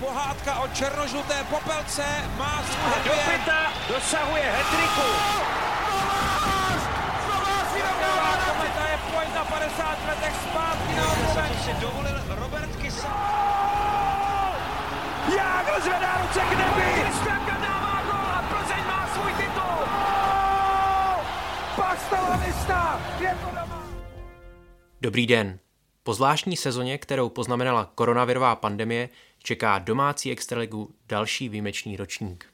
pohádka o černožluté popelce má svůj Do pěta dosahuje hetriku. Kometa je pojď na 50 letech zpátky na si dovolil Robert Kysa. Jágr zvedá ruce k nebi. Kristianka dává gol a Plzeň má svůj titul. Je to doma. Dobrý den. Po zvláštní sezóně, kterou poznamenala koronavirová pandemie, čeká domácí extraligu další výjimečný ročník.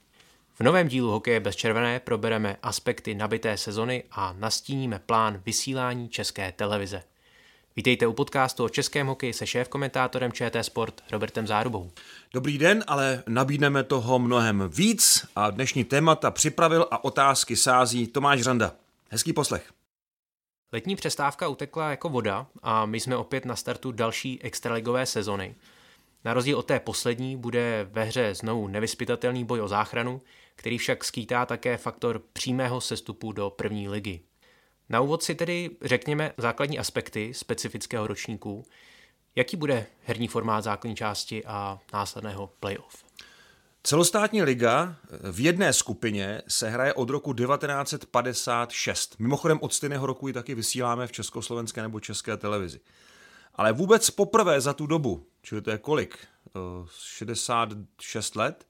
V novém dílu Hokeje bez červené probereme aspekty nabité sezony a nastíníme plán vysílání české televize. Vítejte u podcastu o českém hokeji se šéf-komentátorem ČT Sport Robertem Zárubou. Dobrý den, ale nabídneme toho mnohem víc a dnešní témata připravil a otázky sází Tomáš Randa. Hezký poslech. Letní přestávka utekla jako voda a my jsme opět na startu další extraligové sezony. Na rozdíl od té poslední bude ve hře znovu nevyspytatelný boj o záchranu, který však skýtá také faktor přímého sestupu do první ligy. Na úvod si tedy řekněme základní aspekty specifického ročníku. Jaký bude herní formát základní části a následného playoff? Celostátní liga v jedné skupině se hraje od roku 1956. Mimochodem od stejného roku ji taky vysíláme v československé nebo české televizi. Ale vůbec poprvé za tu dobu, čili to je kolik? 66 let,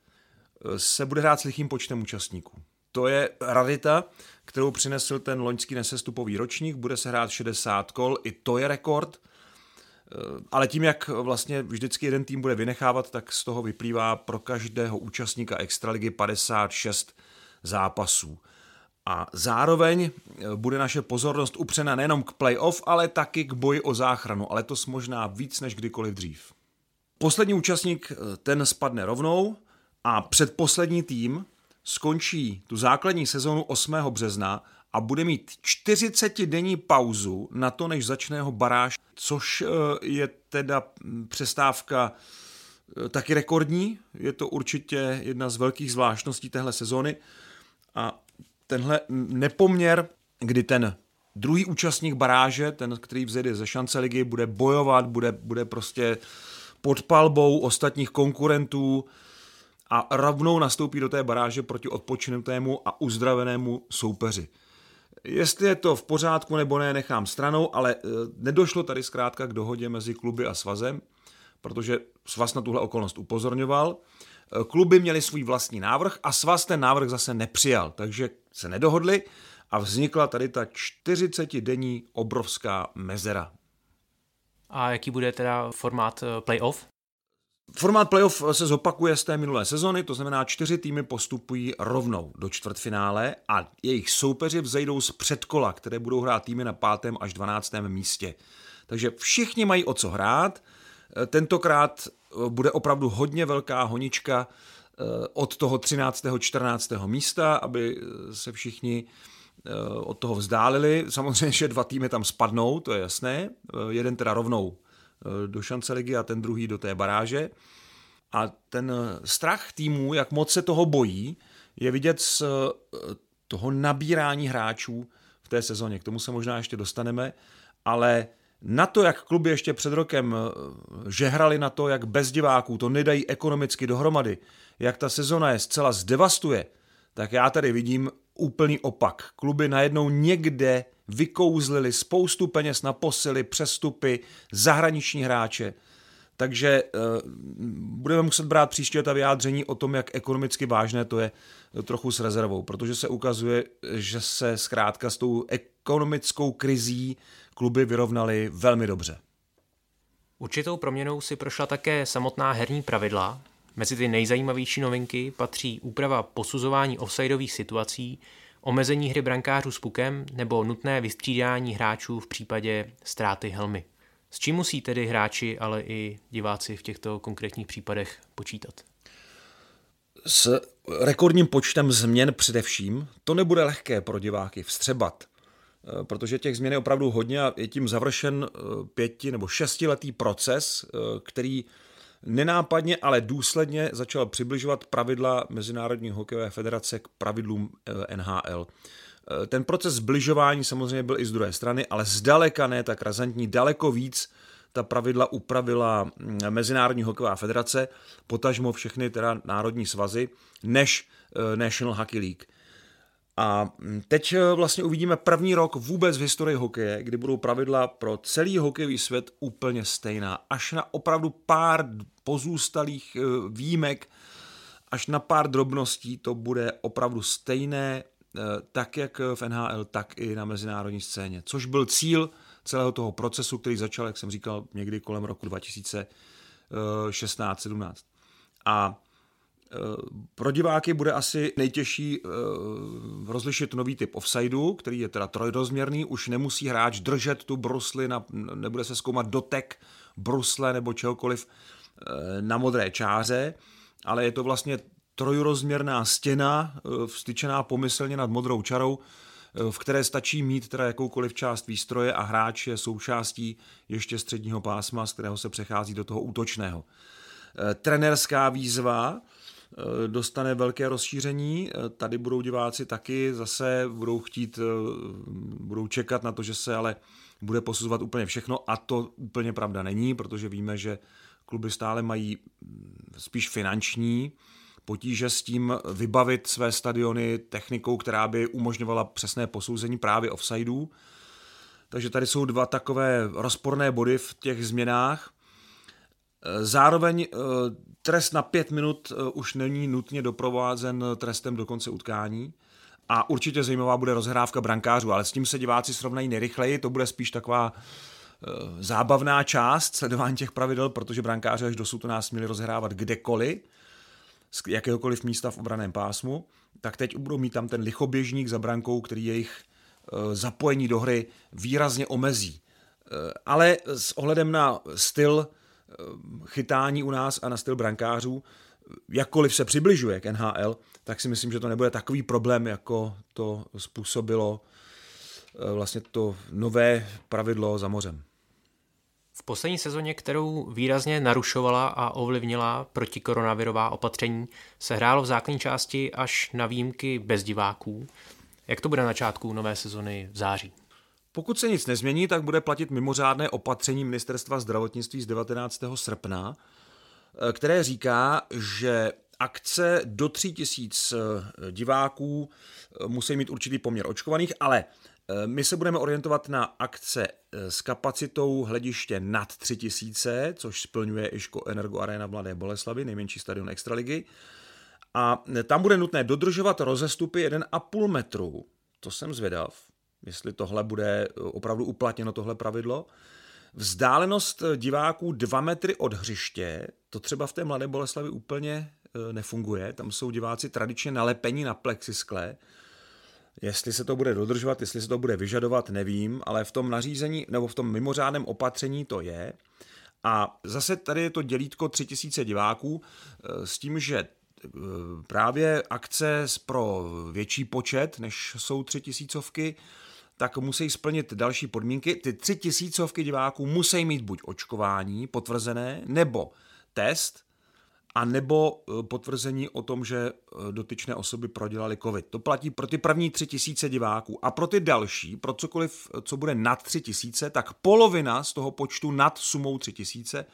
se bude hrát s lichým počtem účastníků. To je radita, kterou přinesl ten loňský nesestupový ročník, bude se hrát 60 kol, i to je rekord. Ale tím, jak vlastně vždycky jeden tým bude vynechávat, tak z toho vyplývá pro každého účastníka Extraligy 56 zápasů. A zároveň bude naše pozornost upřena nejenom k playoff, ale taky k boji o záchranu, ale to možná víc než kdykoliv dřív. Poslední účastník ten spadne rovnou a předposlední tým skončí tu základní sezónu 8. března a bude mít 40-denní pauzu na to, než začne jeho baráž, což je teda přestávka taky rekordní. Je to určitě jedna z velkých zvláštností téhle sezóny a tenhle nepoměr, kdy ten druhý účastník baráže, ten, který vzejde ze šance ligy, bude bojovat, bude, bude prostě pod palbou ostatních konkurentů a rovnou nastoupí do té baráže proti odpočinutému a uzdravenému soupeři. Jestli je to v pořádku nebo ne, nechám stranou, ale nedošlo tady zkrátka k dohodě mezi kluby a svazem, protože svaz na tuhle okolnost upozorňoval. Kluby měli svůj vlastní návrh a svaz ten návrh zase nepřijal, takže se nedohodli a vznikla tady ta 40-denní obrovská mezera. A jaký bude teda formát playoff? Formát playoff se zopakuje z té minulé sezony, to znamená čtyři týmy postupují rovnou do čtvrtfinále a jejich soupeři vzejdou z předkola, které budou hrát týmy na pátém až 12. místě. Takže všichni mají o co hrát. Tentokrát bude opravdu hodně velká honička od toho 13. 14. místa, aby se všichni od toho vzdálili. Samozřejmě, že dva týmy tam spadnou, to je jasné. Jeden teda rovnou do šance ligy a ten druhý do té baráže. A ten strach týmů, jak moc se toho bojí, je vidět z toho nabírání hráčů v té sezóně. K tomu se možná ještě dostaneme, ale na to, jak kluby ještě před rokem žehrali na to, jak bez diváků to nedají ekonomicky dohromady, jak ta sezona je zcela zdevastuje, tak já tady vidím úplný opak. Kluby najednou někde vykouzlili spoustu peněz na posily, přestupy, zahraniční hráče. Takže uh, budeme muset brát příště ta vyjádření o tom, jak ekonomicky vážné to je trochu s rezervou, protože se ukazuje, že se zkrátka s tou ekonomickou krizí kluby vyrovnaly velmi dobře. Určitou proměnou si prošla také samotná herní pravidla. Mezi ty nejzajímavější novinky patří úprava posuzování offsideových situací, omezení hry brankářů s pukem nebo nutné vystřídání hráčů v případě ztráty helmy. S čím musí tedy hráči, ale i diváci v těchto konkrétních případech počítat? S rekordním počtem změn především to nebude lehké pro diváky vstřebat, protože těch změn je opravdu hodně a je tím završen pěti nebo šestiletý proces, který nenápadně, ale důsledně začal přibližovat pravidla Mezinárodní hokejové federace k pravidlům NHL. Ten proces zbližování samozřejmě byl i z druhé strany, ale zdaleka ne tak razantní, daleko víc ta pravidla upravila mm, Mezinárodní hokejová federace, potažmo všechny teda národní svazy, než eh, National Hockey League. A mm, teď eh, vlastně uvidíme první rok vůbec v historii hokeje, kdy budou pravidla pro celý hokejový svět úplně stejná. Až na opravdu pár pozůstalých výjimek, až na pár drobností to bude opravdu stejné, tak jak v NHL, tak i na mezinárodní scéně. Což byl cíl celého toho procesu, který začal, jak jsem říkal, někdy kolem roku 2016-17. A pro diváky bude asi nejtěžší e, rozlišit nový typ offsideu, který je teda trojrozměrný, už nemusí hráč držet tu brusli, na, nebude se zkoumat dotek brusle nebo čehokoliv e, na modré čáře, ale je to vlastně trojrozměrná stěna, vstyčená pomyslně nad modrou čarou, v které stačí mít teda jakoukoliv část výstroje a hráč je součástí ještě středního pásma, z kterého se přechází do toho útočného. Eh, trenerská výzva eh, dostane velké rozšíření. Eh, tady budou diváci taky zase budou chtít, budou čekat na to, že se ale bude posuzovat úplně všechno a to úplně pravda není, protože víme, že kluby stále mají mm, spíš finanční potíže s tím vybavit své stadiony technikou, která by umožňovala přesné posouzení právě offsideů. Takže tady jsou dva takové rozporné body v těch změnách. Zároveň eh, trest na pět minut eh, už není nutně doprovázen trestem do konce utkání. A určitě zajímavá bude rozhrávka brankářů, ale s tím se diváci srovnají nejrychleji, to bude spíš taková eh, zábavná část sledování těch pravidel, protože brankáři až dosud to nás měli rozhrávat kdekoliv z jakéhokoliv místa v obraném pásmu, tak teď budou mít tam ten lichoběžník za brankou, který jejich zapojení do hry výrazně omezí. Ale s ohledem na styl chytání u nás a na styl brankářů, jakkoliv se přibližuje k NHL, tak si myslím, že to nebude takový problém, jako to způsobilo vlastně to nové pravidlo za mořem. V poslední sezóně, kterou výrazně narušovala a ovlivnila protikoronavirová opatření, se hrálo v základní části až na výjimky bez diváků. Jak to bude na začátku nové sezony v září? Pokud se nic nezmění, tak bude platit mimořádné opatření Ministerstva zdravotnictví z 19. srpna, eh, které říká, že akce do 3000 eh, diváků eh, musí mít určitý poměr očkovaných, ale my se budeme orientovat na akce s kapacitou hlediště nad 3000, což splňuje i Energo Arena v Mladé Boleslavi, nejmenší stadion Extraligy. A tam bude nutné dodržovat rozestupy 1,5 metru. To jsem zvědav, jestli tohle bude opravdu uplatněno, tohle pravidlo. Vzdálenost diváků 2 metry od hřiště, to třeba v té Mladé Boleslavi úplně nefunguje. Tam jsou diváci tradičně nalepení na plexiskle, Jestli se to bude dodržovat, jestli se to bude vyžadovat, nevím, ale v tom nařízení nebo v tom mimořádném opatření to je. A zase tady je to dělítko 3000 diváků eh, s tím, že eh, právě akce pro větší počet, než jsou tři tisícovky, tak musí splnit další podmínky. Ty tři tisícovky diváků musí mít buď očkování potvrzené, nebo test, a nebo eh, potvrzení o tom, že eh, dotyčné osoby prodělali COVID. To platí pro ty první tři tisíce diváků. A pro ty další, pro cokoliv, eh, co bude nad tři tisíce, tak polovina z toho počtu nad sumou tři tisíce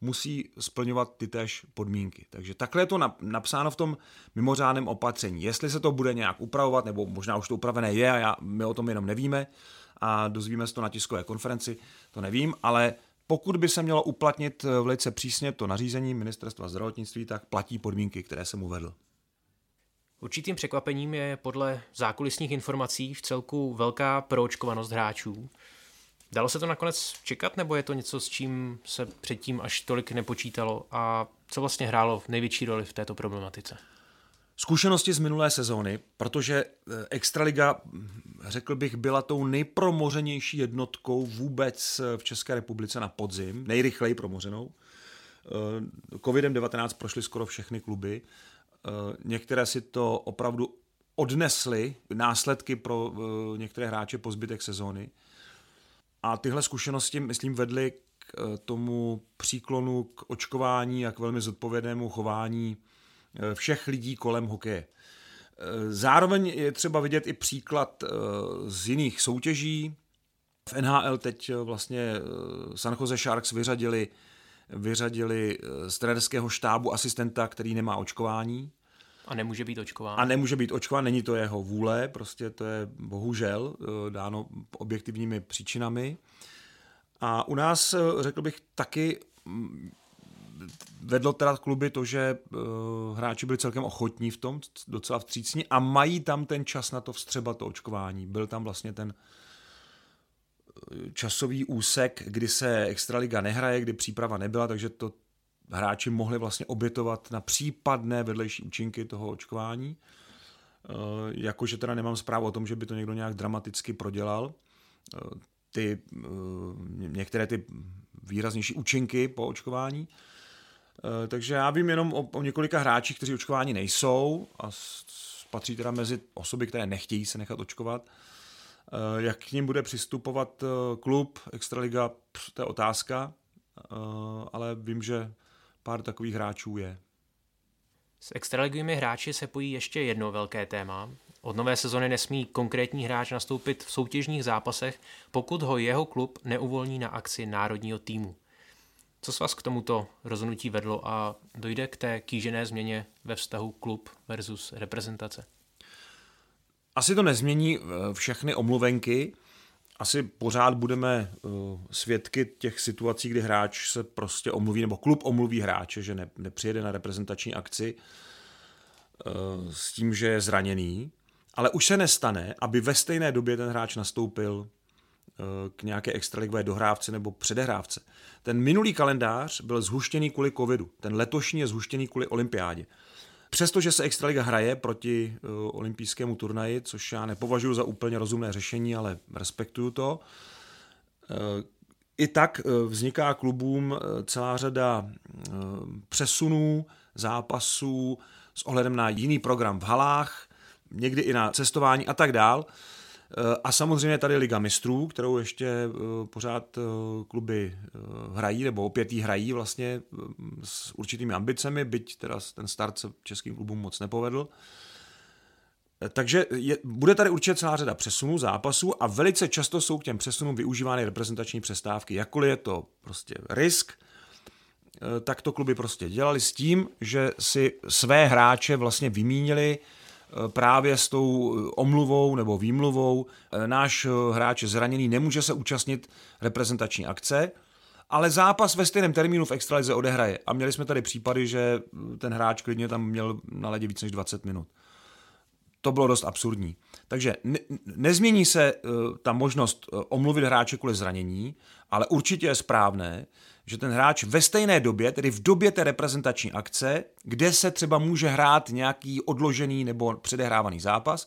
musí splňovat ty též podmínky. Takže takhle je to napsáno v tom mimořádném opatření. Jestli se to bude nějak upravovat, nebo možná už to upravené je a já, my o tom jenom nevíme a dozvíme se to na tiskové konferenci, to nevím, ale pokud by se mělo uplatnit eh, velice přísně to nařízení ministerstva zdravotnictví, tak platí podmínky, které jsem uvedl. Určitým překvapením je podle zákulisních informací v celku velká proočkovanost hráčů. Dalo se to nakonec čekat, nebo je to něco, s čím se předtím až tolik nepočítalo a co vlastně hrálo největší roli v této problematice? Zkušenosti z minulé sezóny, protože eh, Extraliga, řekl bych, byla tou nejpromořenější jednotkou vůbec eh, v České republice na podzim, nejrychleji promořenou. Eh, Covidem-19 prošly skoro všechny kluby. Některé si to opravdu odnesly, následky pro některé hráče po zbytek sezóny. A tyhle zkušenosti, myslím, vedly k tomu příklonu k očkování a k velmi zodpovědnému chování Eh, všech lidí kolem hokeje. Eh, zároveň je třeba vidět i příklad eh, z jiných soutěží. V NHL teď vlastně San Jose Sharks vyřadili, vyřadili z trenerského štábu asistenta, který nemá očkování. A nemůže být očkován. A nemůže být očkován, není to jeho vůle, prostě to je bohužel dáno objektivními příčinami. A u nás, řekl bych, taky vedlo teda kluby to, že uh, hráči byli celkem ochotní v tom, docela vstřícní a mají tam ten čas na to vstřebat to očkování. Byl tam vlastně ten časový úsek, kdy se Extraliga nehraje, kdy příprava nebyla, takže to hráči mohli vlastně obětovat na případné vedlejší účinky toho očkování. Uh, jakože teda nemám zprávu o tom, že by to někdo nějak dramaticky prodělal. Uh, ty, některé ty výraznější účinky po očkování. Eh, takže já vím jenom o, o několika hráčích, kteří očkováni nejsou a patří teda mezi osoby, které nechtějí se nechat očkovat. Eh, jak k ním bude přistupovat eh, klub Extraliga, to je otázka, ale vím, že pár takových hráčů je. S extraligovými hráči se pojí ještě jedno velké téma. Od nové sezony nesmí konkrétní hráč nastoupit v soutěžních zápasech, pokud ho jeho klub neuvolní na akci národního týmu. Co s vás k tomuto rozhodnutí vedlo a dojde k té kýžené změně ve vztahu klub versus reprezentace? Asi to nezmění eh, všechny omluvenky. Asi pořád budeme eh, svědky těch situací, kdy hráč se prostě omluví, nebo klub omluví hráče, že ne, nepřijede na reprezentační akci eh, s tím, že je zraněný. Ale už se nestane, aby ve stejné době ten hráč nastoupil k nějaké extraligové dohrávce nebo předehrávce. Ten minulý kalendář byl zhuštěný kvůli covidu, ten letošní je zhuštěný kvůli olympiádě. Přestože se Extraliga hraje proti uh, olympijskému turnaji, což já nepovažuji za úplně rozumné řešení, ale respektuju to, uh, i tak uh, vzniká klubům celá řada přesunů, zápasů s ohledem na jiný program v halách, někdy i na cestování a tak dál. Eh, a samozřejmě tady Liga mistrů, kterou ještě eh, pořád eh, kluby hrají, nebo opět jí hrají vlastně s určitými ambicemi, byť teda ten start se českým klubům moc nepovedl. Takže je, bude tady určitě celá řada přesunů, zápasů a velice často jsou k těm přesunům využívány reprezentační přestávky. Jakkoliv je to prostě risk, tak to kluby prostě dělali s tím, že si své hráče vlastně vymínili právě s tou omluvou nebo výmluvou. Náš hráč je zraněný, nemůže se účastnit reprezentační akce, ale zápas ve stejném termínu v extralize odehraje. A měli jsme tady případy, že ten hráč klidně tam měl na ledě víc než 20 minut. To bylo dost absurdní. Takže ne, nezmění se uh, ta možnost uh, omluvit hráče kvůli zranění, ale určitě je správné, že ten hráč ve stejné době, tedy v době té reprezentační akce, kde se třeba může hrát nějaký odložený nebo předehrávaný zápas,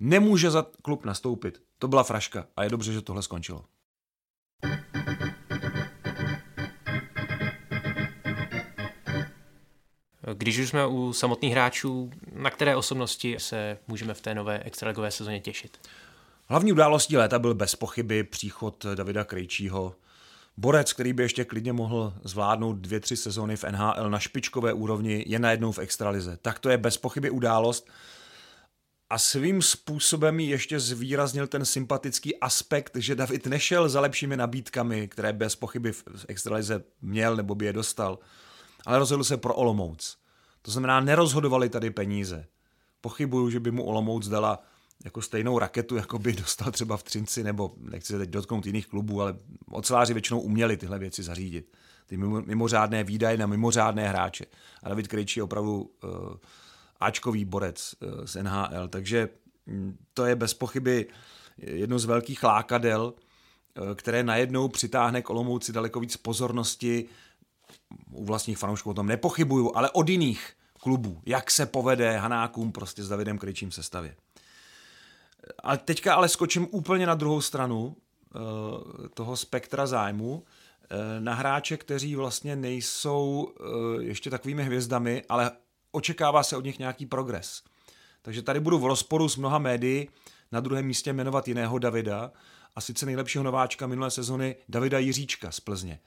nemůže za klub nastoupit. To byla fraška a je dobře, že tohle skončilo. Když už jsme u samotných hráčů, na které osobnosti se můžeme v té nové extraligové sezóně těšit? Hlavní událostí léta byl bez pochyby příchod Davida Krejčího Borec, který by ještě klidně mohl zvládnout dvě, tři sezóny v NHL na špičkové úrovni, je najednou v extralize. Tak to je bez pochyby událost. A svým způsobem ještě zvýraznil ten sympatický aspekt, že David nešel za lepšími nabídkami, které bez pochyby v extralize měl nebo by je dostal, ale rozhodl se pro Olomouc. To znamená, nerozhodovali tady peníze. Pochybuju, že by mu Olomouc dala jako stejnou raketu, jako by dostal třeba v Třinci, nebo nechci se teď dotknout jiných klubů, ale oceláři většinou uměli tyhle věci zařídit. Ty mimořádné výdaje na mimořádné hráče. A David Krejčí je opravdu uh, Ačkový borec uh, z NHL, takže um, to je bez pochyby jedno z velkých lákadel, uh, které najednou přitáhne k Olomouci daleko víc pozornosti. U vlastních fanoušků o tom nepochybuju, ale od jiných klubů, jak se povede Hanákům prostě s Davidem Krejčím sestavě. A teďka ale skočím úplně na druhou stranu uh, toho spektra zájmu, uh, na hráče, kteří vlastně nejsou uh, ještě takovými hvězdami, ale očekává se od nich nějaký progres. Takže tady budu v rozporu s mnoha médií na druhém místě jmenovat jiného Davida, a sice nejlepšího nováčka minulé sezony Davida Jiříčka z Plzně.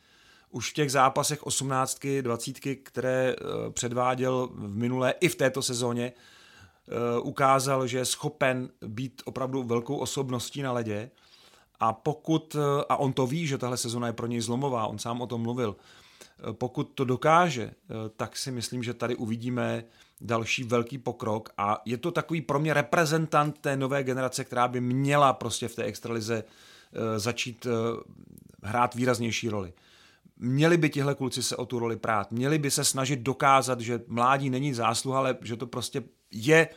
Už v těch zápasech 18, 20, které předváděl v minulé i v této sezóně, Eh, ukázal, že je schopen být opravdu velkou osobností na ledě A pokud, eh, a on to ví, že tahle sezona je pro něj zlomová, on sám o tom mluvil, eh, pokud to dokáže, tak si myslím, že tady uvidíme další velký pokrok a je to takový pro mě reprezentant té nové generace, která by měla prostě v té extralize začít hrát výraznější roli. Měli by tihle kluci se o tu roli prát, měli by se snažit dokázat, že mládí není zásluha, ale že to prostě je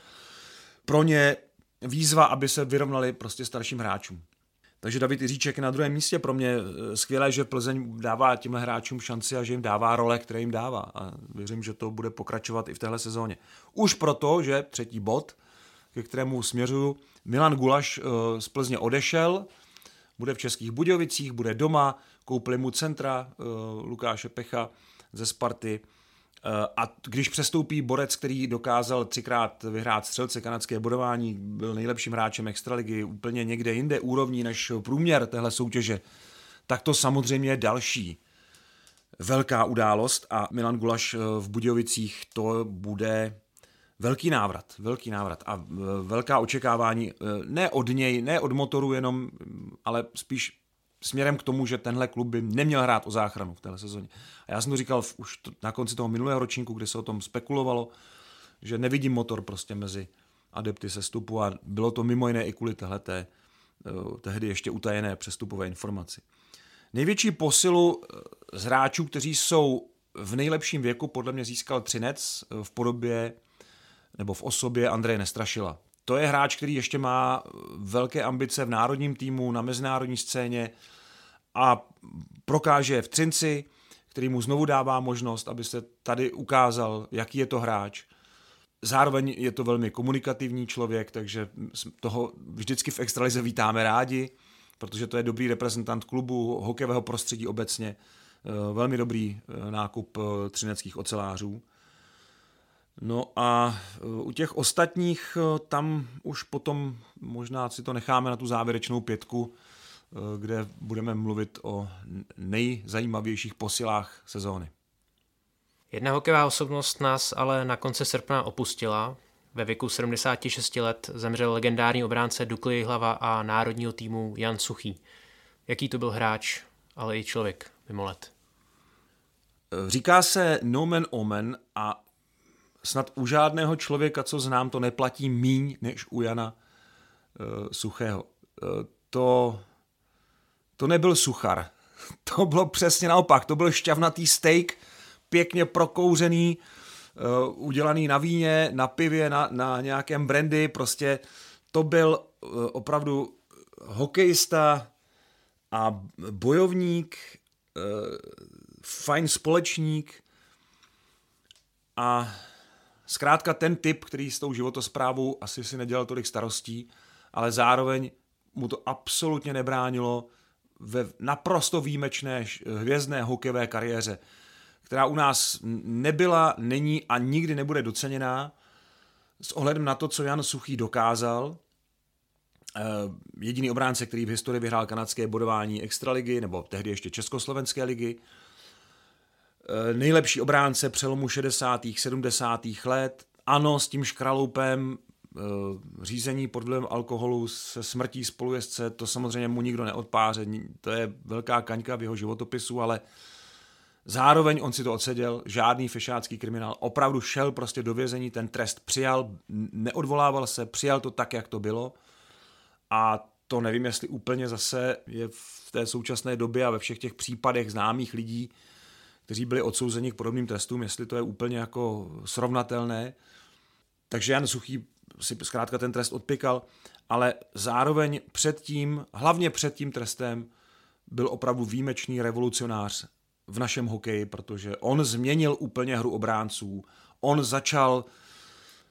pro ně výzva, aby se vyrovnali prostě starším hráčům. Takže David Jiříček na druhém místě pro mě skvělé, že Plzeň dává těmhle hráčům šanci a že jim dává role, které jim dává. A věřím, že to bude pokračovat i v téhle sezóně. Už proto, že třetí bod, ke kterému směřuju, Milan Gulaš eh, z Plzně odešel, bude v Českých Budějovicích, bude doma, koupili mu centra eh, Lukáše Pecha ze Sparty, Eh, a když přestoupí borec, který dokázal třikrát vyhrát střelce kanadské bodování, byl nejlepším hráčem extraligy, úplně někde jinde úrovní než průměr téhle soutěže, tak to samozřejmě je další velká událost a Milan Gulaš eh, v Budějovicích to bude velký návrat, velký návrat a velká očekávání ne od něj, ne od motoru jenom, ale spíš směrem k tomu, že tenhle klub by neměl hrát o záchranu v téhle sezóně. A já jsem to říkal už to, na konci toho minulého ročníku, kdy se o tom spekulovalo, že nevidím motor prostě mezi adepty sestupu a bylo to mimo jiné i kvůli téhleté, eh, tehdy ještě utajené přestupové informaci. Největší posilu eh, z hráčů, kteří jsou v nejlepším věku, podle mě získal Třinec eh, v podobě nebo v osobě Andreje Nestrašila. To je hráč, který ještě má velké ambice v národním týmu, na mezinárodní scéně a prokáže v Třinci, který mu znovu dává možnost, aby se tady ukázal, jaký je to hráč. Zároveň je to velmi komunikativní člověk, takže toho vždycky v extralize vítáme rádi, protože to je dobrý reprezentant klubu, hokejového prostředí obecně, eh, velmi dobrý eh, nákup eh, třineckých ocelářů. No a u těch ostatních tam už potom možná si to necháme na tu závěrečnou pětku, kde budeme mluvit o nejzajímavějších posilách sezóny. Jedna hokejová osobnost nás ale na konci srpna opustila. Ve věku 76 let zemřel legendární obránce Dukly Hlava a národního týmu Jan Suchý. Jaký to byl hráč, ale i člověk mimo let. Eh, říká se nomen omen a snad u žádného člověka, co znám, to neplatí míň než u Jana uh, Suchého. To to nebyl suchar. To bylo přesně naopak. To byl šťavnatý steak, pěkně prokouřený, uh, udělaný na víně, na pivě, na, na nějakém brandy. Prostě to byl uh, opravdu hokejista a bojovník, fajn společník a zkrátka ten typ, který s tou životosprávou asi si nedělal tolik starostí, ale zároveň mu to absolutně nebránilo ve naprosto výjimečné hvězdné hokejové kariéře, která u nás nebyla, není a nikdy nebude doceněná s ohledem na to, co Jan Suchý dokázal. Eh, jediný obránce, který v historii vyhrál kanadské bodování extraligy, nebo tehdy ještě československé ligy. Eh, nejlepší obránce přelomu 60. 70. let. Ano, s tím škraloupem řízení pod vlivem alkoholu se smrtí spolujezdce, to samozřejmě mu nikdo neodpáře, to je velká kaňka v jeho životopisu, ale zároveň on si to odseděl, žádný fešácký kriminál, opravdu šel prostě do vězení, ten trest přijal, neodvolával se, přijal to tak, jak to bylo. A to nevím, jestli úplně zase je v té současné době a ve všech těch případech známých lidí, kteří byli odsouzeni k podobným trestům, jestli to je úplně jako srovnatelné. Takže Jan Suchý si zkrátka ten trest odpikal, ale zároveň předtím, hlavně před tím trestem, byl opravdu výjimečný revolucionář v našem hokeji, protože on změnil úplně hru obránců, on začal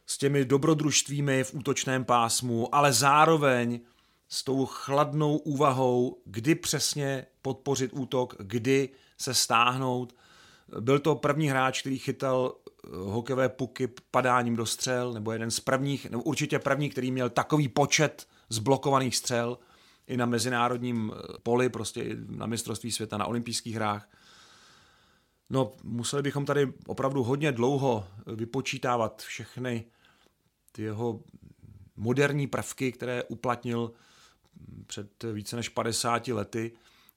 s těmi dobrodružstvími v útočném pásmu, ale zároveň s tou chladnou úvahou, kdy přesně podpořit útok, kdy se stáhnout. Byl to první hráč, který chytal hokejové puky padáním do střel, nebo jeden z prvních, nebo určitě první, který měl takový počet zblokovaných střel i na mezinárodním eh, poli, prostě na mistrovství světa, na olympijských hrách. No, museli bychom tady opravdu hodně dlouho vypočítávat všechny ty jeho moderní prvky, které uplatnil před více než 50 lety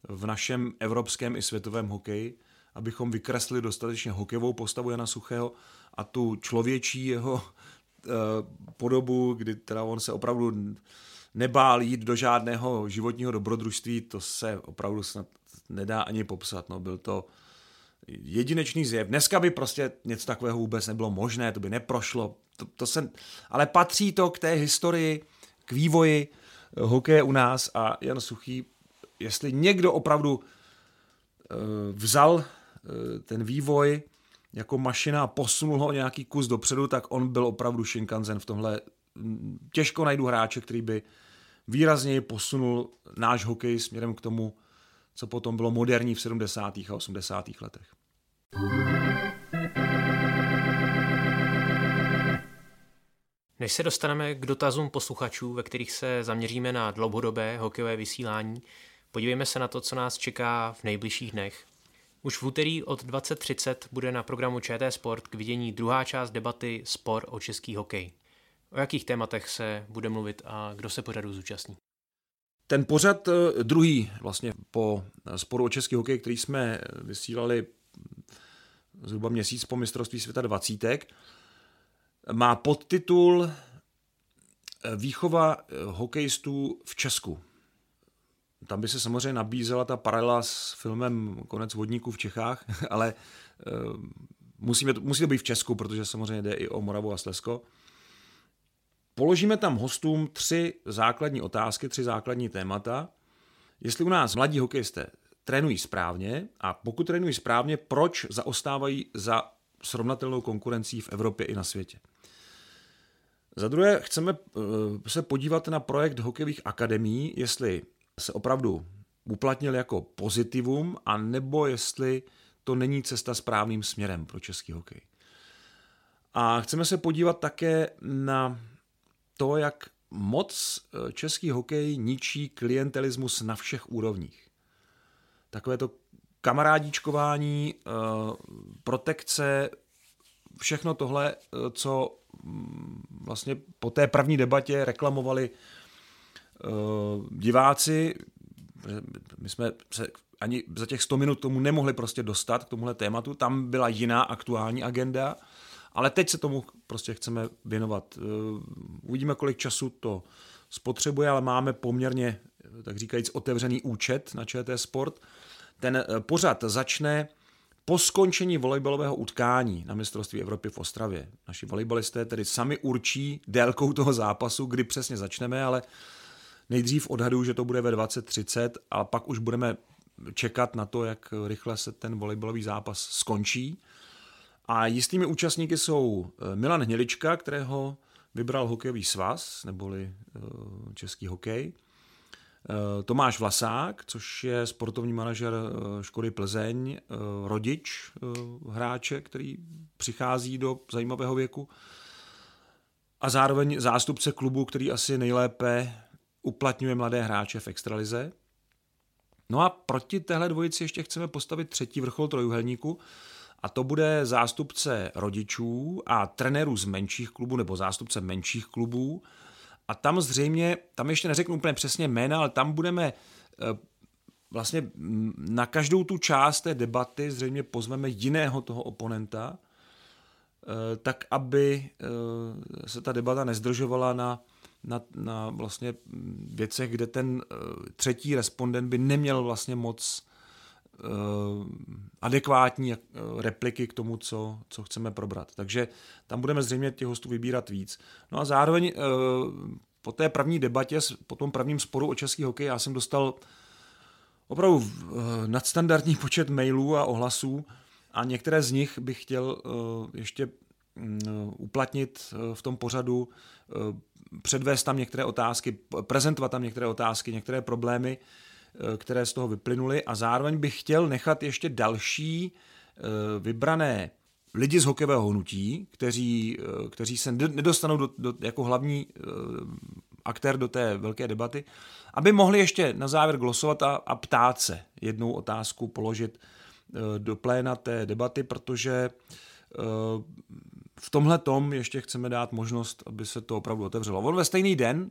v našem evropském i světovém hokeji, abychom vykreslili dostatečně hokejovou postavu Jana Suchého a tu člověčí jeho eh, podobu, kdy teda on se opravdu nebál jít do žádného životního dobrodružství, to se opravdu snad nedá ani popsat. No, byl to jedinečný zjev. Dneska by prostě něco takového vůbec nebylo možné, to by neprošlo. To, to se, ale patří to k té historii, k vývoji eh, hokeje u nás a Jan Suchý, jestli někdo opravdu uh, vzal ten vývoj jako mašina posunul ho nějaký kus dopředu, tak on byl opravdu Shinkansen v tomhle. Mm, těžko najdu hráče, který by výrazněji posunul náš hokej směrem k tomu, co potom bylo moderní v 70. a 80. letech. Než se dostaneme k dotazům posluchačů, ve kterých se zaměříme na dlouhodobé hokejové vysílání, podívejme se na to, co nás čeká v nejbližších dnech. Už v úterý od 20.30 bude na programu ČT Sport k vidění druhá část debaty Spor o český hokej. O jakých tématech se bude mluvit a kdo se pořadu zúčastní? Ten pořad eh, druhý vlastně po sporu o český hokej, který jsme vysílali zhruba měsíc po mistrovství světa 20. Má podtitul eh, Výchova eh, hokejistů v Česku. Tam by se samozřejmě nabízela ta paralela s filmem Konec vodníků v Čechách, ale musíme to, musí to být v Česku, protože samozřejmě jde i o Moravu a Slezsko. Položíme tam hostům tři základní otázky, tři základní témata. Jestli u nás mladí hokejisté trénují správně a pokud trénují správně, proč zaostávají za srovnatelnou konkurencí v Evropě i na světě. Za druhé chceme eh, se podívat na projekt hokejových akademií, jestli se opravdu uplatnil jako pozitivum, a nebo jestli to není cesta správným směrem pro český hokej. A chceme se podívat také na to, jak moc eh, český hokej ničí klientelismus na všech úrovních. Takové to kamarádičkování, eh, protekce, všechno tohle, eh, co mm, vlastně po té první debatě reklamovali diváci, my jsme se ani za těch 100 minut tomu nemohli prostě dostat k tomuhle tématu, tam byla jiná aktuální agenda, ale teď se tomu prostě chceme věnovat. Eh, uvidíme, kolik času to spotřebuje, ale máme poměrně, tak říkajíc, otevřený účet na ČT Sport. Ten eh, pořad začne po skončení volejbalového utkání na mistrovství Evropy v Ostravě. Naši volejbalisté tedy sami určí délkou toho zápasu, kdy přesně začneme, ale nejdřív odhaduju, že to bude ve 20.30 a pak už budeme čekat na to, jak rychle se ten volejbalový zápas skončí. A jistými účastníky jsou eh, Milan Hnilička, kterého vybral hokejový svaz, neboli eh, český hokej, eh, Tomáš Vlasák, což je sportovní manažer Škody Plzeň, rodič hráče, který přichází do zajímavého věku. A zároveň zástupce klubu, který asi nejlépe uplatňuje mladé hráče v extralize. No a proti téhle dvojici ještě chceme postavit třetí vrchol trojuhelníku, a to bude zástupce rodičů a trenérů z menších klubů nebo zástupce menších klubů. A tam zřejmě, tam ještě neřeknu úplně přesně jména, ale tam budeme eh, vlastně na každou tu část té debaty zřejmě pozveme jiného toho oponenta, eh, tak aby eh, se ta debata nezdržovala na, na, na vlastně věcech, kde ten třetí respondent by neměl vlastně moc Eh, adekvátní eh, repliky k tomu, co, co chceme probrat. Takže tam budeme zřejmě těch hostů vybírat víc. No a zároveň eh, po té první debatě, po tom prvním sporu o český hokej, já jsem dostal opravdu nadstandardní počet mailů a ohlasů a některé z nich bych chtěl ještě uplatnit v tom pořadu, předvést tam některé otázky, prezentovat tam některé otázky, některé problémy, Eh, které z toho vyplynuly. A zároveň bych chtěl nechat ještě další vybrané lidi z hokejového hnutí, kteří, kteří se nedostanou do, do, jako hlavní aktér do té velké debaty, aby mohli ještě na závěr glosovat a, a ptát se, jednou otázku položit do pléna té debaty, protože v tomhle tom ještě chceme dát možnost, aby se to opravdu otevřelo. On ve stejný den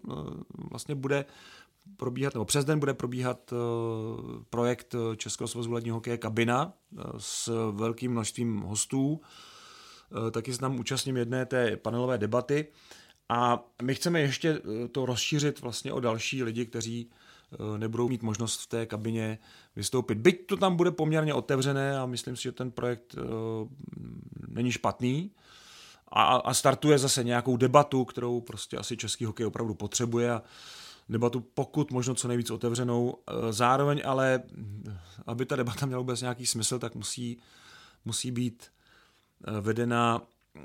vlastně bude probíhat, nebo přes den bude probíhat projekt Českého svazu ledního hokeje Kabina s velkým množstvím hostů. Taky se tam účastním jedné té panelové debaty. A my chceme ještě to rozšířit vlastně o další lidi, kteří nebudou mít možnost v té kabině vystoupit. Byť to tam bude poměrně otevřené a myslím si, že ten projekt není špatný, a, a startuje zase nějakou debatu, kterou prostě asi český hokej opravdu potřebuje a debatu pokud možno co nejvíc otevřenou. E, zároveň ale, aby ta debata měla vůbec nějaký smysl, tak musí, musí být e, vedena e,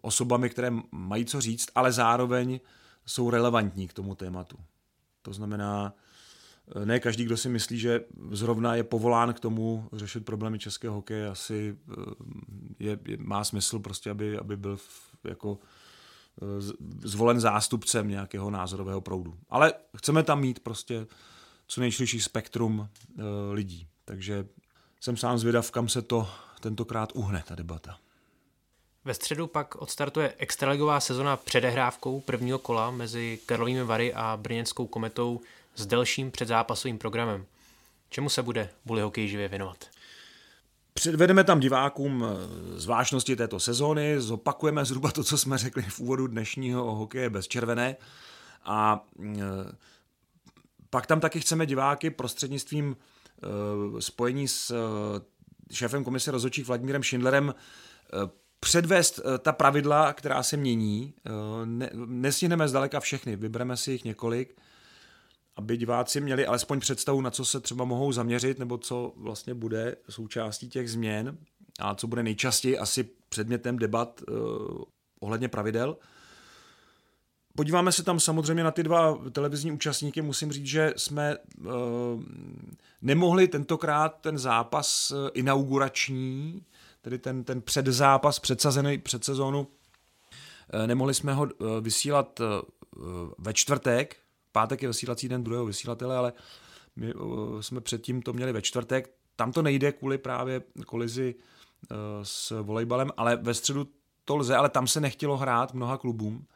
osobami, které mají co říct, ale zároveň jsou relevantní k tomu tématu. To znamená, ne každý, kdo si myslí, že zrovna je povolán k tomu řešit problémy českého hokeje, asi eh, je, je, má smysl prostě, aby, aby byl v, jako eh, zvolen zástupcem nějakého názorového proudu. Ale chceme tam mít prostě co nejširší spektrum uh, lidí. Takže jsem sám zvědav, kam se to tentokrát uhne, ta debata. Ve středu pak odstartuje extraligová sezona předehrávkou prvního kola mezi Karlovými Vary a Brněnskou kometou s delším předzápasovým programem. Čemu se bude Bully Hokej živě věnovat? Předvedeme tam divákům eh, zvláštnosti této sezóny, zopakujeme zhruba to, co jsme řekli v úvodu dnešního hokeje bez červené a eh, pak tam taky chceme diváky prostřednictvím eh, spojení s šéfem komise rozhodčích Vladimírem Schindlerem předvést ta pravidla, která se mění. Ne, nestihneme zdaleka všechny, vybereme si jich několik aby diváci měli alespoň představu, na co se třeba mohou zaměřit, nebo co vlastně bude součástí těch změn a co bude nejčastěji asi předmětem debat uh, ohledně pravidel. Podíváme se tam samozřejmě na ty dva televizní účastníky. Musím říct, že jsme uh, nemohli tentokrát ten zápas uh, inaugurační, tedy ten, ten předzápas předsazený před sezónu, nemohli jsme ho vysílat uh, ve čtvrtek, pátek je vysílací den druhého vysílatele, ale my jsme předtím to měli ve čtvrtek. Tam to nejde kvůli právě kolizi e, s volejbalem, ale ve středu to lze, ale tam se nechtělo hrát mnoha klubům.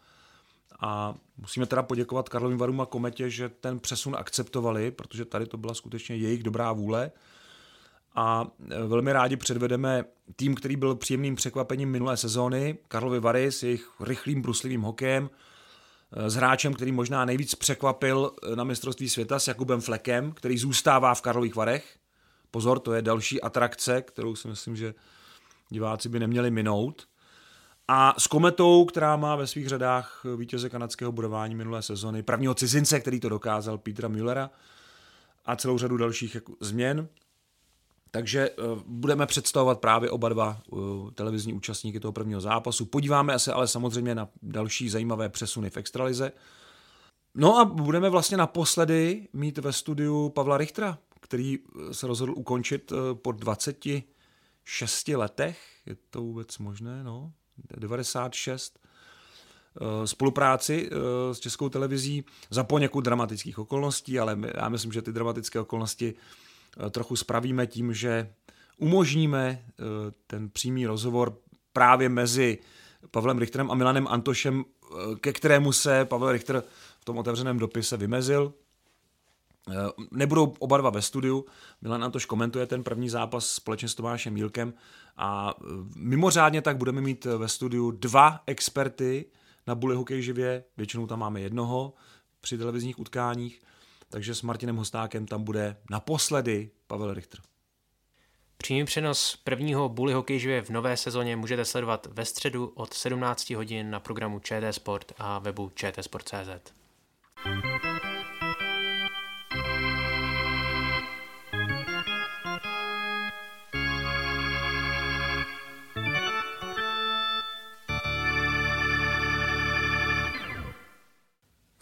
A musíme teda poděkovat Karlovým Varům a Kometě, že ten přesun akceptovali, protože tady to byla skutečně jejich dobrá vůle. A e, velmi rádi předvedeme tým, který byl příjemným překvapením minulé sezóny, Karlovy Vary s jejich rychlým, bruslivým hokejem, s hráčem, který možná nejvíc překvapil na mistrovství světa s Jakubem Flekem, který zůstává v Karlových Varech. Pozor, to je další atrakce, kterou si myslím, že diváci by neměli minout. A s Kometou, která má ve svých řadách vítěze kanadského budování minulé sezony, prvního cizince, který to dokázal, Petra Müllera, a celou řadu dalších jako změn. Takže uh, budeme představovat právě oba dva uh, televizní účastníky toho prvního zápasu. Podíváme se ale samozřejmě na další zajímavé přesuny v extralize. No a budeme vlastně naposledy mít ve studiu Pavla Richtera, který eh, se rozhodl ukončit po 26 letech. Je to vůbec možné? No, 96 spolupráci s Českou televizí za poněkud dramatických okolností, ale já myslím, že ty dramatické okolnosti Eh, trochu spravíme tím, že umožníme eh, ten přímý rozhovor právě mezi Pavlem Richterem a Milanem Antošem, eh, ke kterému se Pavel Richter v tom otevřeném dopise vymezil. Nebudou oba dva ve studiu. Milan Antoš komentuje ten první zápas společně s Tomášem Mílkem a mimořádně tak budeme mít ve studiu dva experty na bully hokej živě, většinou tam máme jednoho při televizních utkáních takže s Martinem Hostákem tam bude naposledy Pavel Richter. Přímý přenos prvního Bully Hokej živě v nové sezóně můžete sledovat ve středu od 17 hodin na programu ČT Sport a webu čtsport.cz. V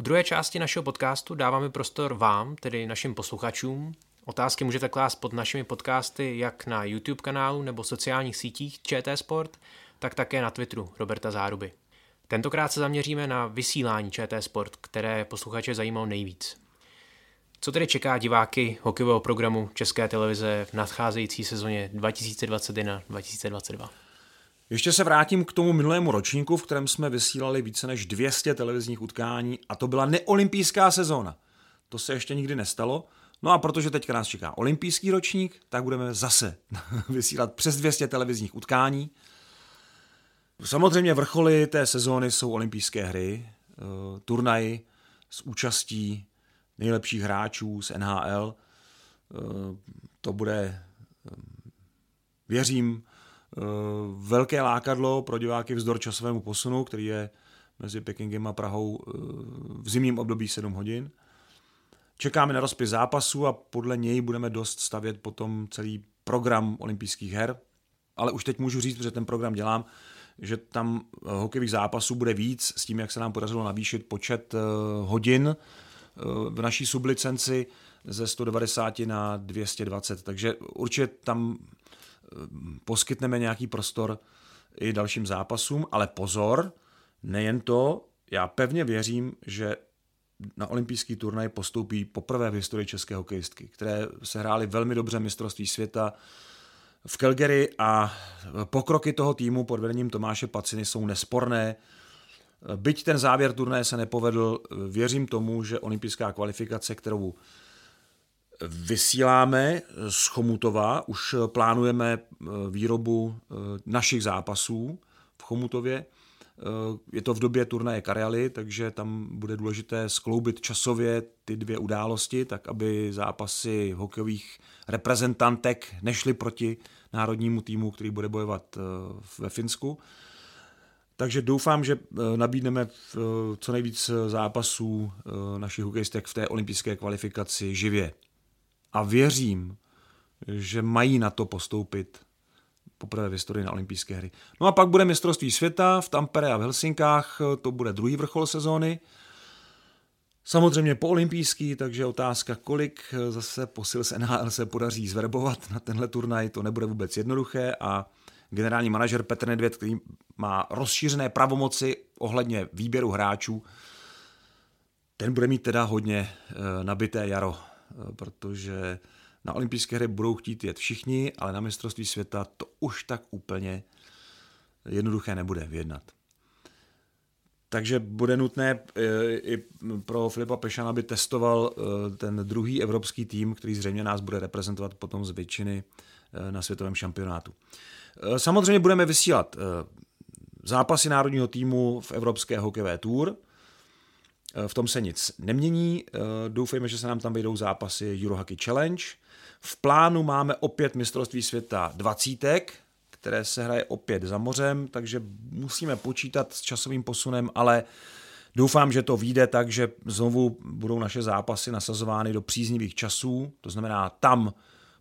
druhé části našeho podcastu dáváme prostor vám, tedy našim posluchačům. Otázky můžete klást pod našimi podcasty jak na YouTube kanálu nebo sociálních sítích ČT Sport, tak také na Twitteru Roberta Záruby. Tentokrát se zaměříme na vysílání ČT Sport, které posluchače zajímalo nejvíc. Co tedy čeká diváky hokejového programu České televize v nadcházející sezóně 2021-2022? Ještě se vrátím k tomu minulému ročníku, v kterém jsme vysílali více než 200 televizních utkání a to byla neolympijská sezóna. To se ještě nikdy nestalo. No a protože teďka nás čeká olympijský ročník, tak budeme zase vysílat přes 200 televizních utkání. Samozřejmě vrcholy té sezóny jsou olympijské hry, eh, turnaj s účastí nejlepších hráčů z NHL. Eh, to bude, eh, věřím, velké lákadlo pro diváky vzdor časovému posunu, který je mezi Pekingem a Prahou v zimním období 7 hodin. Čekáme na rozpis zápasu a podle něj budeme dost stavět potom celý program olympijských her. Ale už teď můžu říct, protože ten program dělám, že tam eh, hokejových zápasů bude víc s tím, jak se nám podařilo navýšit počet eh, hodin eh, v naší sublicenci ze 190 na 220. Takže určitě tam poskytneme nějaký prostor i dalším zápasům, ale pozor, nejen to, já pevně věřím, že na olympijský turnaj postoupí poprvé v historii české hokejistky, které se hrály velmi dobře mistrovství světa v Calgary a pokroky toho týmu pod vedením Tomáše Paciny jsou nesporné. Byť ten závěr turnaje se nepovedl, věřím tomu, že olympijská kvalifikace, kterou vysíláme z Chomutova, už plánujeme výrobu našich zápasů v Chomutově, Eh, je to v době turnaje Karely, takže tam bude důležité skloubit časově ty dvě události, tak aby zápasy hokejových reprezentantek nešly proti národnímu týmu, který bude bojovat eh, ve Finsku. Takže doufám, že eh, nabídneme co nejvíc zápasů našich hokejistek v té olympijské kvalifikaci živě. A věřím, že mají na to postoupit poprvé v historii na olympijské hry. No a pak bude mistrovství světa v Tampere a v Helsinkách, to bude druhý vrchol sezóny. Samozřejmě po olympijský, takže otázka, kolik zase posil z NHL se podaří zverbovat na tenhle turnaj, to nebude vůbec jednoduché a generální manažer Petr Nedvěd, který má rozšířené pravomoci ohledně výběru hráčů, ten bude mít teda hodně eh, nabité jaro, protože na olympijské hry budou chtít jet všichni, ale na mistrovství světa to už tak úplně jednoduché nebude vyjednat. Takže bude nutné eh, i pro Filipa Pešana, aby testoval eh, ten druhý evropský tým, který zřejmě nás bude reprezentovat potom z většiny eh, na světovém šampionátu. Samozřejmě budeme vysílat zápasy národního týmu v Evropské hokejové tour – v tom se nic nemění. Doufejme, že se nám tam vejdou zápasy Eurohockey Challenge. V plánu máme opět mistrovství světa dvacítek, které se hraje opět za mořem, takže musíme počítat s časovým posunem, ale doufám, že to vyjde tak, že znovu budou naše zápasy nasazovány do příznivých časů, to znamená tam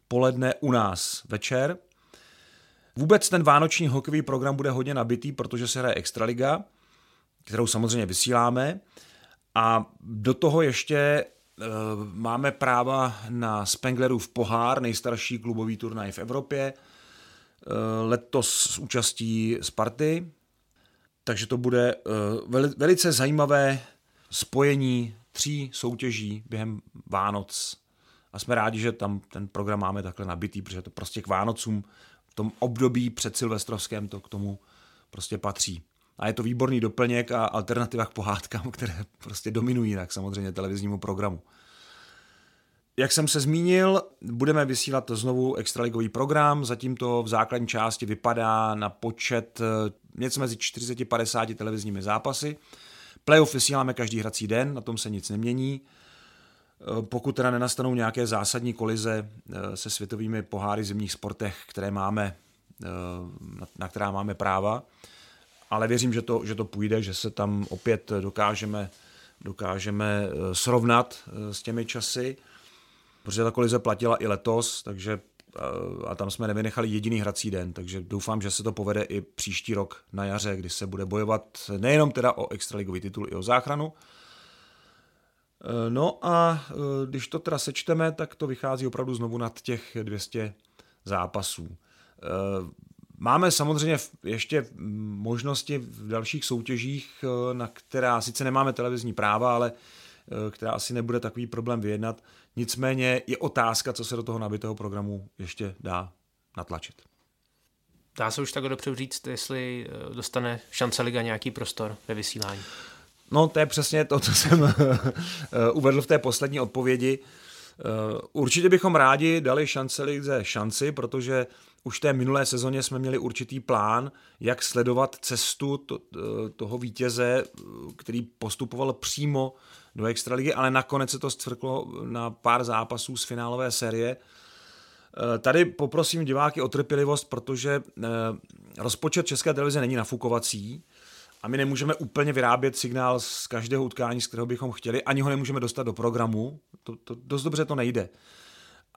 poledne u nás večer. Vůbec ten vánoční hokejový program bude hodně nabitý, protože se hraje Extraliga, kterou samozřejmě vysíláme. A do toho ještě eh, máme práva na Spenglerův pohár, nejstarší klubový turnaj v Evropě, eh, letos s účastí Sparty, takže to bude eh, velice zajímavé spojení tří soutěží během Vánoc. A jsme rádi, že tam ten program máme takhle nabitý, protože to prostě k Vánocům v tom období před Silvestrovském to k tomu prostě patří. A je to výborný doplněk a alternativa k pohádkám, které prostě dominují tak samozřejmě televiznímu programu. Jak jsem se zmínil, budeme vysílat znovu extraligový program, zatím to v základní části vypadá na počet eh, něco mezi 40-50 televizními zápasy. Playoff vysíláme každý hrací den, na tom se nic nemění. Eh, pokud teda nenastanou nějaké zásadní kolize eh, se světovými poháry zimních sportech, které máme, na která máme práva, ale věřím, že to, že to půjde, že se tam opět dokážeme, dokážeme eh, srovnat eh, s těmi časy, protože ta kolize platila i letos, takže eh, a tam jsme nevynechali jediný hrací den, takže doufám, že se to povede i příští rok na jaře, kdy se bude bojovat nejenom teda o extraligový titul, i o záchranu. No a když to teda sečteme, tak to vychází opravdu znovu nad těch 200 zápasů. Máme samozřejmě ještě možnosti v dalších soutěžích, eh, na která sice nemáme televizní práva, ale eh, která asi nebude takový problém vyjednat. Nicméně je otázka, co se do toho nabitého programu ještě dá natlačit. Dá se už tak dopředu říct, jestli eh, dostane šance Liga nějaký prostor ve vysílání? No, to je přesně to, co jsem uvedl v té poslední odpovědi. Určitě bychom rádi dali šance lize šanci, protože už té minulé sezóně jsme měli určitý plán, jak sledovat cestu to, toho vítěze, který postupoval přímo do extraligy, ale nakonec se to zcvrklo na pár zápasů z finálové série. Eh, tady poprosím diváky o trpělivost, protože eh, rozpočet České televize není nafukovací a my nemůžeme úplně vyrábět signál z každého utkání, z kterého bychom chtěli, ani ho nemůžeme dostat do programu. To, to, dost dobře to nejde.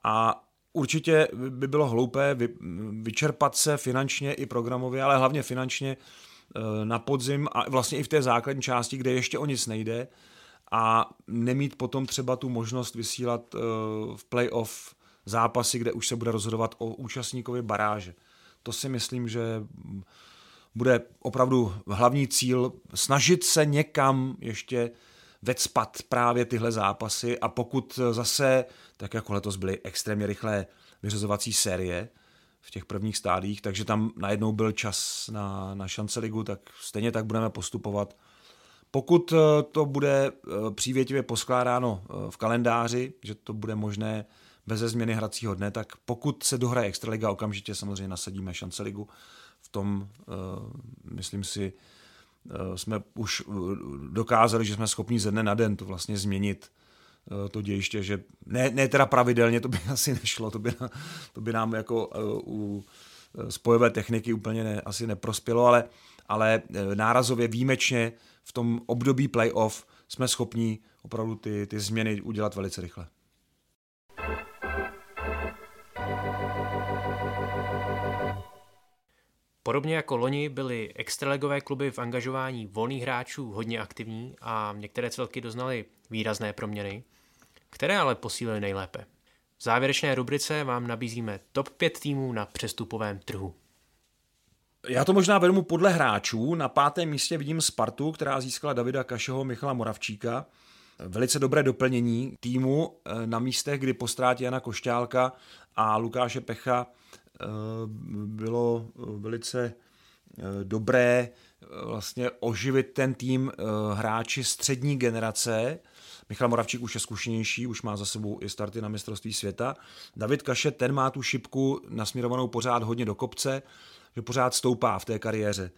A určitě by bylo hloupé vy, vyčerpat se finančně i programově, ale hlavně finančně eh, na podzim a vlastně i v té základní části, kde ještě o nic nejde a nemít potom třeba tu možnost vysílat v playoff zápasy, kde už se bude rozhodovat o účastníkovi baráže. To si myslím, že bude opravdu hlavní cíl snažit se někam ještě vecpat právě tyhle zápasy a pokud zase, tak jako letos byly extrémně rychlé vyřazovací série v těch prvních stádích, takže tam najednou byl čas na, na šance ligu, tak stejně tak budeme postupovat. Pokud to bude přívětivě poskládáno v kalendáři, že to bude možné bez změny hracího dne, tak pokud se dohraje Extraliga, okamžitě samozřejmě nasadíme šance ligu. V tom, myslím si, jsme už dokázali, že jsme schopni ze dne na den to vlastně změnit uh, to dějiště, že ne, ne teda pravidelně, to by asi nešlo, to by, to by nám jako u spojové techniky úplně ne, asi neprospělo, ale, ale nárazově výjimečně v tom období playoff jsme schopni opravdu ty, ty změny udělat velice rychle. Podobně jako loni byly extralegové kluby v angažování volných hráčů hodně aktivní a některé celky doznaly výrazné proměny, které ale posílily nejlépe. V závěrečné rubrice vám nabízíme top 5 týmů na přestupovém trhu. Já to možná vezmu podle hráčů. Na pátém místě vidím Spartu, která získala Davida Kašeho, Michala Moravčíka. Velice dobré doplnění týmu eh, na místech, kdy po ztrátě Jana Košťálka a Lukáše Pecha bylo velice eh, dobré eh, vlastně oživit ten tým hráči střední generace. Michal Moravčík už je zkušenější, už má za sebou i starty na mistrovství světa. David Kaše, ten má tu šipku nasměrovanou pořád hodně do kopce, že pořád stoupá v té kariéře.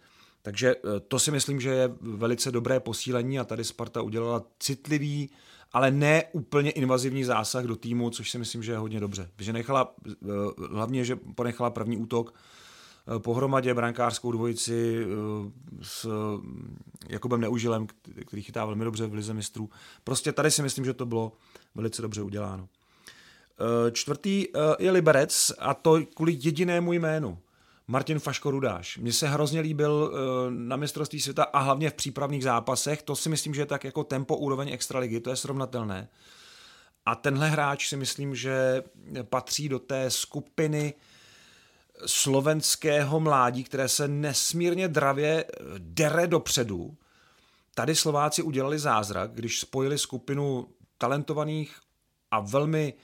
Takže to si myslím, že je velice dobré posílení a tady Sparta udělala citlivý ale ne úplně invazivní zásah do týmu, což si myslím, že je hodně dobře. Že nechala, eh, hlavně, že ponechala první útok eh, pohromadě brankářskou dvojici eh, s Jakubem Neužilem, který chytá velmi dobře v Lize mistrů. Prostě tady si myslím, že to bylo velice dobře uděláno. Čtvrtý je Liberec a to kvůli jedinému jménu. Martin Faško Rudáš. Mně se hrozně líbil eh, na mistrovství světa a hlavně v přípravných zápasech. To si myslím, že je tak jako tempo úroveň extraligy, to je srovnatelné. A tenhle hráč si myslím, že patří do té skupiny slovenského mládí, které se nesmírně dravě eh, dere dopředu. Tady Slováci udělali zázrak, když spojili skupinu talentovaných a velmi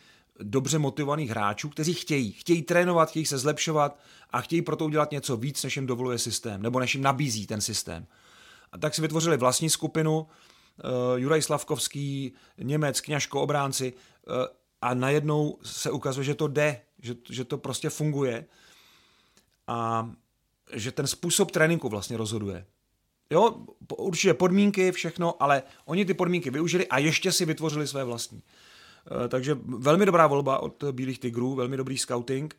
dobře motivovaných hráčů, kteří chtějí, chtějí trénovat, chtějí se zlepšovat a chtějí proto udělat něco víc, než jim dovoluje systém, nebo než jim nabízí ten systém. A tak si vytvořili vlastní skupinu, uh, Juraj Slavkovský, Němec, Kňažko, obránci uh, a najednou se ukazuje, že to jde, že, že to prostě funguje a že ten způsob tréninku vlastně rozhoduje. Jo, určitě podmínky, všechno, ale oni ty podmínky využili a ještě si vytvořili své vlastní. Eh, takže velmi dobrá volba od Bílých tigrů, velmi dobrý scouting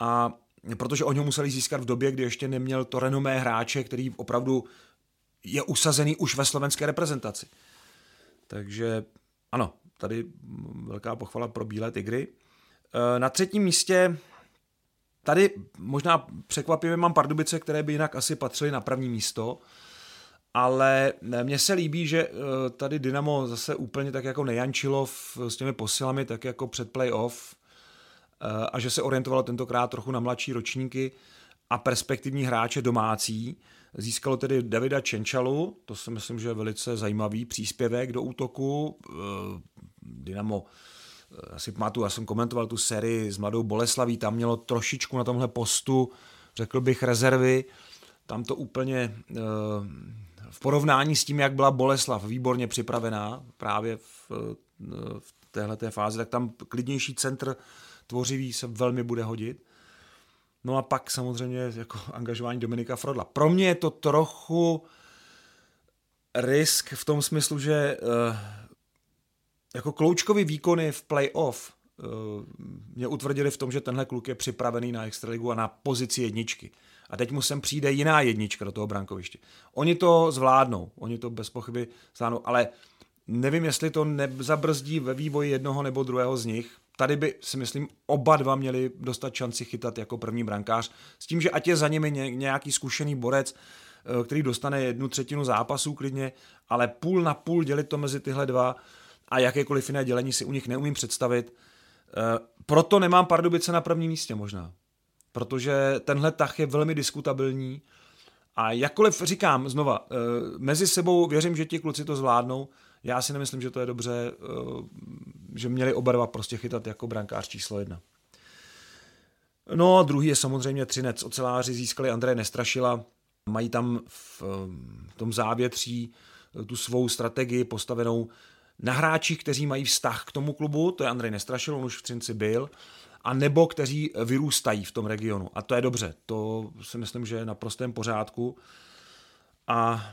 a protože oni ho museli získat v době, kdy ještě neměl to renomé hráče, který opravdu je usazený už ve slovenské reprezentaci. Takže ano, tady velká pochvala pro Bílé tygry. Eh, na třetím místě tady možná překvapivě mám Pardubice, které by jinak asi patřily na první místo ale mně se líbí, že eh, tady Dynamo zase úplně tak jako nejančilo s těmi posilami, tak jako před playoff eh, a že se orientovalo tentokrát trochu na mladší ročníky a perspektivní hráče domácí. Získalo tedy Davida Čenčalu, to si myslím, že je velice zajímavý příspěvek do útoku. Eh, Dynamo asi pamatuju, já jsem komentoval tu sérii s Mladou Boleslaví, tam mělo trošičku na tomhle postu, řekl bych, rezervy, tam to úplně v porovnání s tím, jak byla Boleslav výborně připravená právě v, v téhle fázi, tak tam klidnější centr tvořivý se velmi bude hodit. No a pak samozřejmě jako angažování Dominika Frodla. Pro mě je to trochu risk v tom smyslu, že uh, jako kloučkový výkony v playoff uh, mě utvrdili v tom, že tenhle kluk je připravený na extraligu a na pozici jedničky. A teď mu sem přijde jiná jednička do toho brankoviště. Oni to zvládnou, oni to bez pochyby zvládnou, ale nevím, jestli to nezabrzdí ve vývoji jednoho nebo druhého z nich. Tady by si myslím oba dva měli dostat šanci chytat jako první brankář, s tím, že ať je za nimi nějaký zkušený borec, eh, který dostane jednu třetinu zápasů klidně, ale půl na půl dělit to mezi tyhle dva a jakékoliv jiné dělení si u nich neumím představit. Eh, proto nemám Pardubice na prvním místě možná protože tenhle tah je velmi diskutabilní. A jakkoliv říkám znova, eh, mezi sebou věřím, že ti kluci to zvládnou, já si nemyslím, že to je dobře, eh, že měli oba dva prostě chytat jako brankář číslo jedna. No a druhý je samozřejmě Třinec. Oceláři získali Andreje Nestrašila, mají tam v tom závětří tu svou strategii postavenou na hráčích, kteří mají vztah k tomu klubu, to je Andrej Nestrašil, on už v Třinci byl, a nebo kteří vyrůstají v tom regionu. A to je dobře, to si myslím, že je na prostém pořádku. A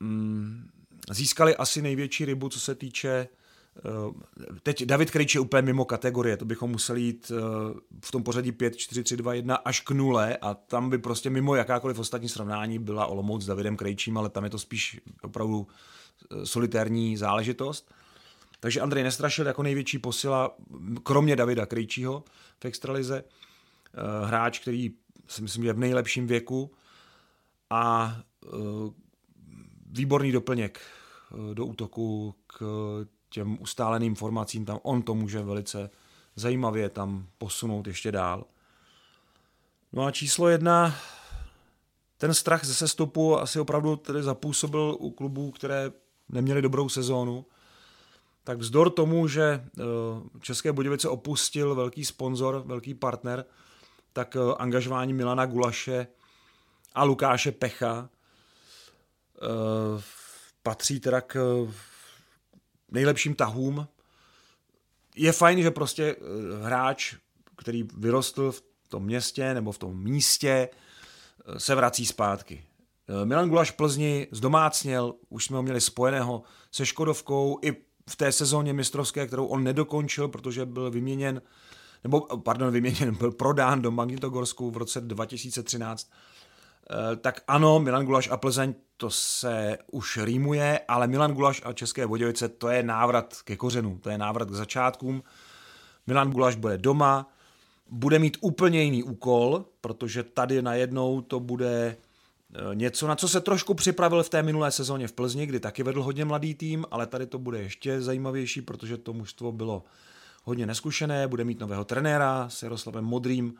mm, získali asi největší rybu, co se týče eh, Teď David Krejč je úplně mimo kategorie, to bychom museli jít eh, v tom pořadí 5, 4, 3, 2, 1 až k nule a tam by prostě mimo jakákoliv ostatní srovnání byla Olomouc s Davidem Krejčím, ale tam je to spíš opravdu eh, solitérní záležitost. Takže Andrej Nestrašil jako největší posila, kromě Davida Krejčího v extralize, eh, hráč, který si myslím, je v nejlepším věku. A eh, výborný doplněk eh, do útoku k těm ustáleným formacím, tam on to může velice zajímavě tam posunout ještě dál. No a číslo jedna, ten strach ze sestupu asi opravdu tedy zapůsobil u klubů, které neměly dobrou sezónu tak vzdor tomu, že eh, České Budějovice opustil velký sponzor, velký partner, tak eh, angažování Milana Gulaše a Lukáše Pecha eh, patří teda k nejlepším tahům. Je fajn, že prostě hráč, který vyrostl v tom městě nebo v tom místě, se vrací zpátky. Milan Gulaš Plzni zdomácněl, už jsme ho měli spojeného se Škodovkou i v té sezóně mistrovské, kterou on nedokončil, protože byl vyměněn, nebo pardon, vyměněn, byl prodán do Magnitogorsku v roce 2013, eh, tak ano, Milan Gulaš a Plzeň, to se už rýmuje, ale Milan Gulaš a České Budějovice, to je návrat ke kořenu, to je návrat k začátkům. Milan Gulaš bude doma, bude mít úplně jiný úkol, protože tady najednou to bude něco, na co se trošku připravil v té minulé sezóně v Plzni, kdy taky vedl hodně mladý tým, ale tady to bude ještě zajímavější, protože to mužstvo bylo hodně neskušené, bude mít nového trenéra s Jaroslavem Modrým,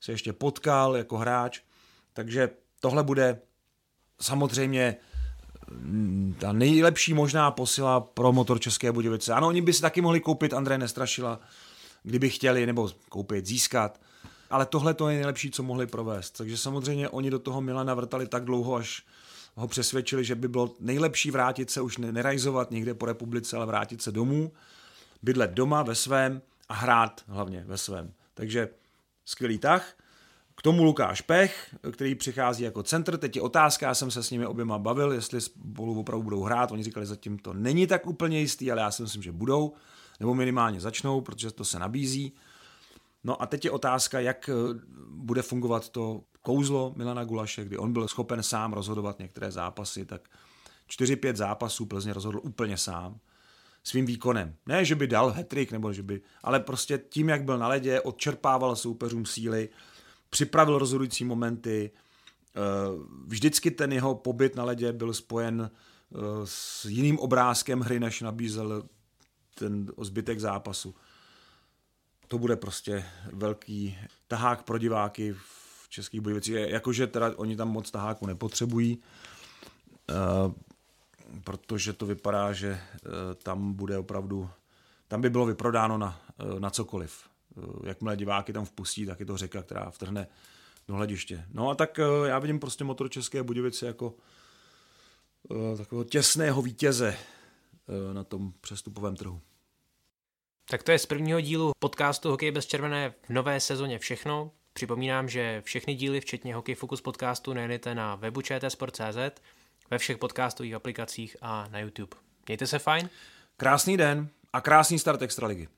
se ještě potkal jako hráč, takže tohle bude samozřejmě mm, ta nejlepší možná posila pro motor České Budějovice. Ano, oni by si taky mohli koupit Andreje Nestrašila, kdyby chtěli, nebo koupit, získat, ale tohle to je nejlepší, co mohli provést. Takže samozřejmě oni do toho Milana vrtali tak dlouho, až ho přesvědčili, že by bylo nejlepší vrátit se, už nerajzovat někde po republice, ale vrátit se domů, bydlet doma ve svém a hrát hlavně ve svém. Takže skvělý tah. K tomu Lukáš Pech, který přichází jako centr. Teď je otázka, já jsem se s nimi oběma bavil, jestli spolu opravdu budou hrát. Oni říkali, zatím to není tak úplně jistý, ale já si myslím, že budou, nebo minimálně začnou, protože to se nabízí. No a teď je otázka, jak eh, bude fungovat to kouzlo Milana Gulaše, kdy on byl schopen sám rozhodovat některé zápasy, tak 4-5 zápasů Plzně rozhodl úplně sám svým výkonem. Ne, že by dal hetrik, nebo že by, ale prostě tím, jak byl na ledě, odčerpával soupeřům síly, připravil rozhodující momenty, eh, vždycky ten jeho pobyt na ledě byl spojen eh, s jiným obrázkem hry, než nabízel ten zbytek zápasu to bude prostě velký tahák pro diváky v Českých Budějovicích. Jakože teda oni tam moc taháku nepotřebují, uh, protože to vypadá, že uh, tam bude opravdu, tam by bylo vyprodáno na, uh, na cokoliv. Jakmile diváky tam vpustí, tak je to řeka, která vtrhne do hlediště. No a tak já vidím prostě motor České Budějovice jako takového těsného vítěze na tom přestupovém trhu. Tak to je z prvního dílu podcastu Hokej bez červené v nové sezóně všechno. Připomínám, že všechny díly, včetně Hokej Focus podcastu, najdete na webu čtsport.cz, ve všech podcastových aplikacích a na YouTube. Mějte se fajn. Krásný den a krásný start Extraligy.